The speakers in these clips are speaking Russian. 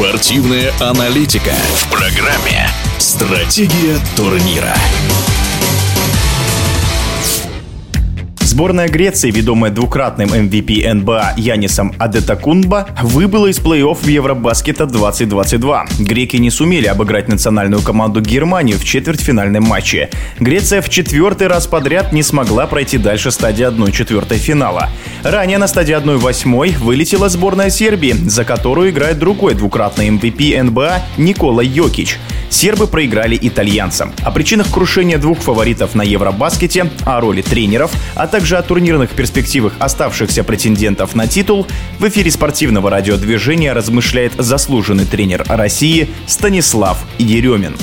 Спортивная аналитика в программе «Стратегия турнира». Сборная Греции, ведомая двукратным MVP НБА Янисом Адетакунба, выбыла из плей-офф Евробаскета 2022. Греки не сумели обыграть национальную команду Германии в четвертьфинальном матче. Греция в четвертый раз подряд не смогла пройти дальше стадии 1-4 финала. Ранее на стадии 1-8 вылетела сборная Сербии, за которую играет другой двукратный MVP НБА Никола Йокич. Сербы проиграли итальянцам. О причинах крушения двух фаворитов на Евробаскете, о роли тренеров, а также о турнирных перспективах оставшихся претендентов на титул в эфире спортивного радиодвижения размышляет заслуженный тренер России Станислав Еремин.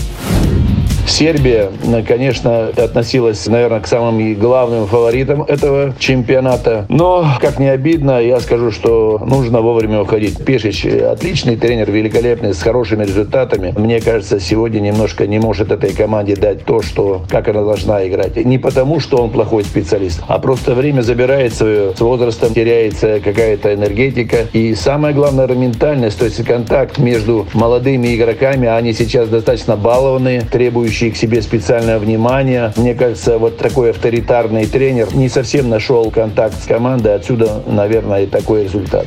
Сербия, конечно, относилась, наверное, к самым главным фаворитам этого чемпионата. Но, как не обидно, я скажу, что нужно вовремя уходить. Пешич отличный тренер, великолепный, с хорошими результатами. Мне кажется, сегодня немножко не может этой команде дать то, что, как она должна играть. Не потому, что он плохой специалист, а просто время забирает свое, с возрастом теряется какая-то энергетика. И самое главное, ментальность, то есть контакт между молодыми игроками, они сейчас достаточно балованные, требующие требующий к себе специальное внимание. Мне кажется, вот такой авторитарный тренер не совсем нашел контакт с командой. Отсюда, наверное, и такой результат.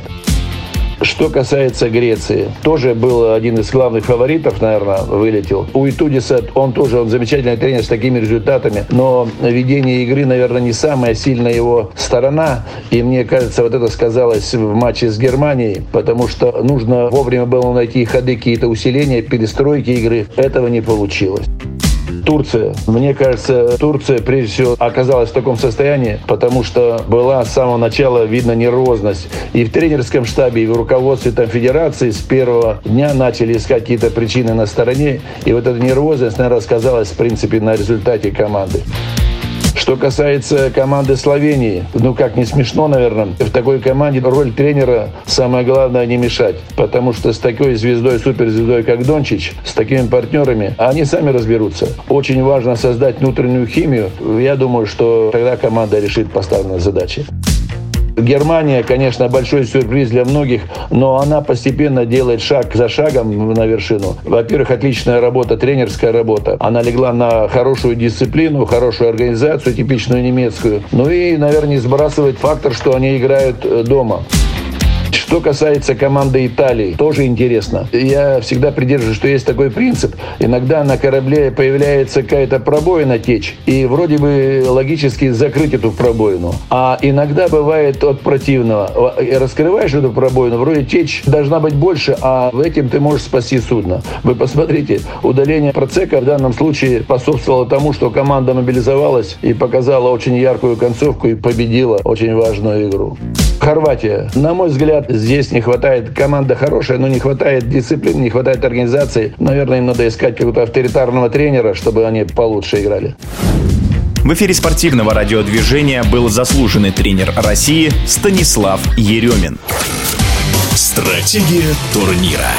Что касается Греции, тоже был один из главных фаворитов, наверное, вылетел. У Итудиса он тоже он замечательный тренер с такими результатами, но ведение игры, наверное, не самая сильная его сторона. И мне кажется, вот это сказалось в матче с Германией, потому что нужно вовремя было найти ходы, какие-то усиления, перестройки игры. Этого не получилось. Турция. Мне кажется, Турция прежде всего оказалась в таком состоянии, потому что была с самого начала видна нервозность. И в тренерском штабе, и в руководстве там, федерации с первого дня начали искать какие-то причины на стороне. И вот эта нервозность, наверное, сказалась, в принципе, на результате команды. Что касается команды Словении, ну как не смешно, наверное, в такой команде роль тренера самое главное не мешать, потому что с такой звездой, суперзвездой, как Дончич, с такими партнерами, они сами разберутся. Очень важно создать внутреннюю химию. Я думаю, что тогда команда решит поставленные задачи. Германия, конечно, большой сюрприз для многих, но она постепенно делает шаг за шагом на вершину. Во-первых, отличная работа, тренерская работа. Она легла на хорошую дисциплину, хорошую организацию, типичную немецкую. Ну и, наверное, не сбрасывать фактор, что они играют э, дома. Что касается команды Италии, тоже интересно. Я всегда придерживаюсь, что есть такой принцип. Иногда на корабле появляется какая-то пробоина течь, и вроде бы логически закрыть эту пробоину. А иногда бывает от противного. Раскрываешь эту пробоину, вроде течь должна быть больше, а в этим ты можешь спасти судно. Вы посмотрите, удаление процека в данном случае способствовало тому, что команда мобилизовалась и показала очень яркую концовку и победила очень важную игру. Хорватия. На мой взгляд, здесь не хватает, команда хорошая, но не хватает дисциплины, не хватает организации. Наверное, им надо искать какого-то авторитарного тренера, чтобы они получше играли. В эфире спортивного радиодвижения был заслуженный тренер России Станислав Еремин. Стратегия турнира.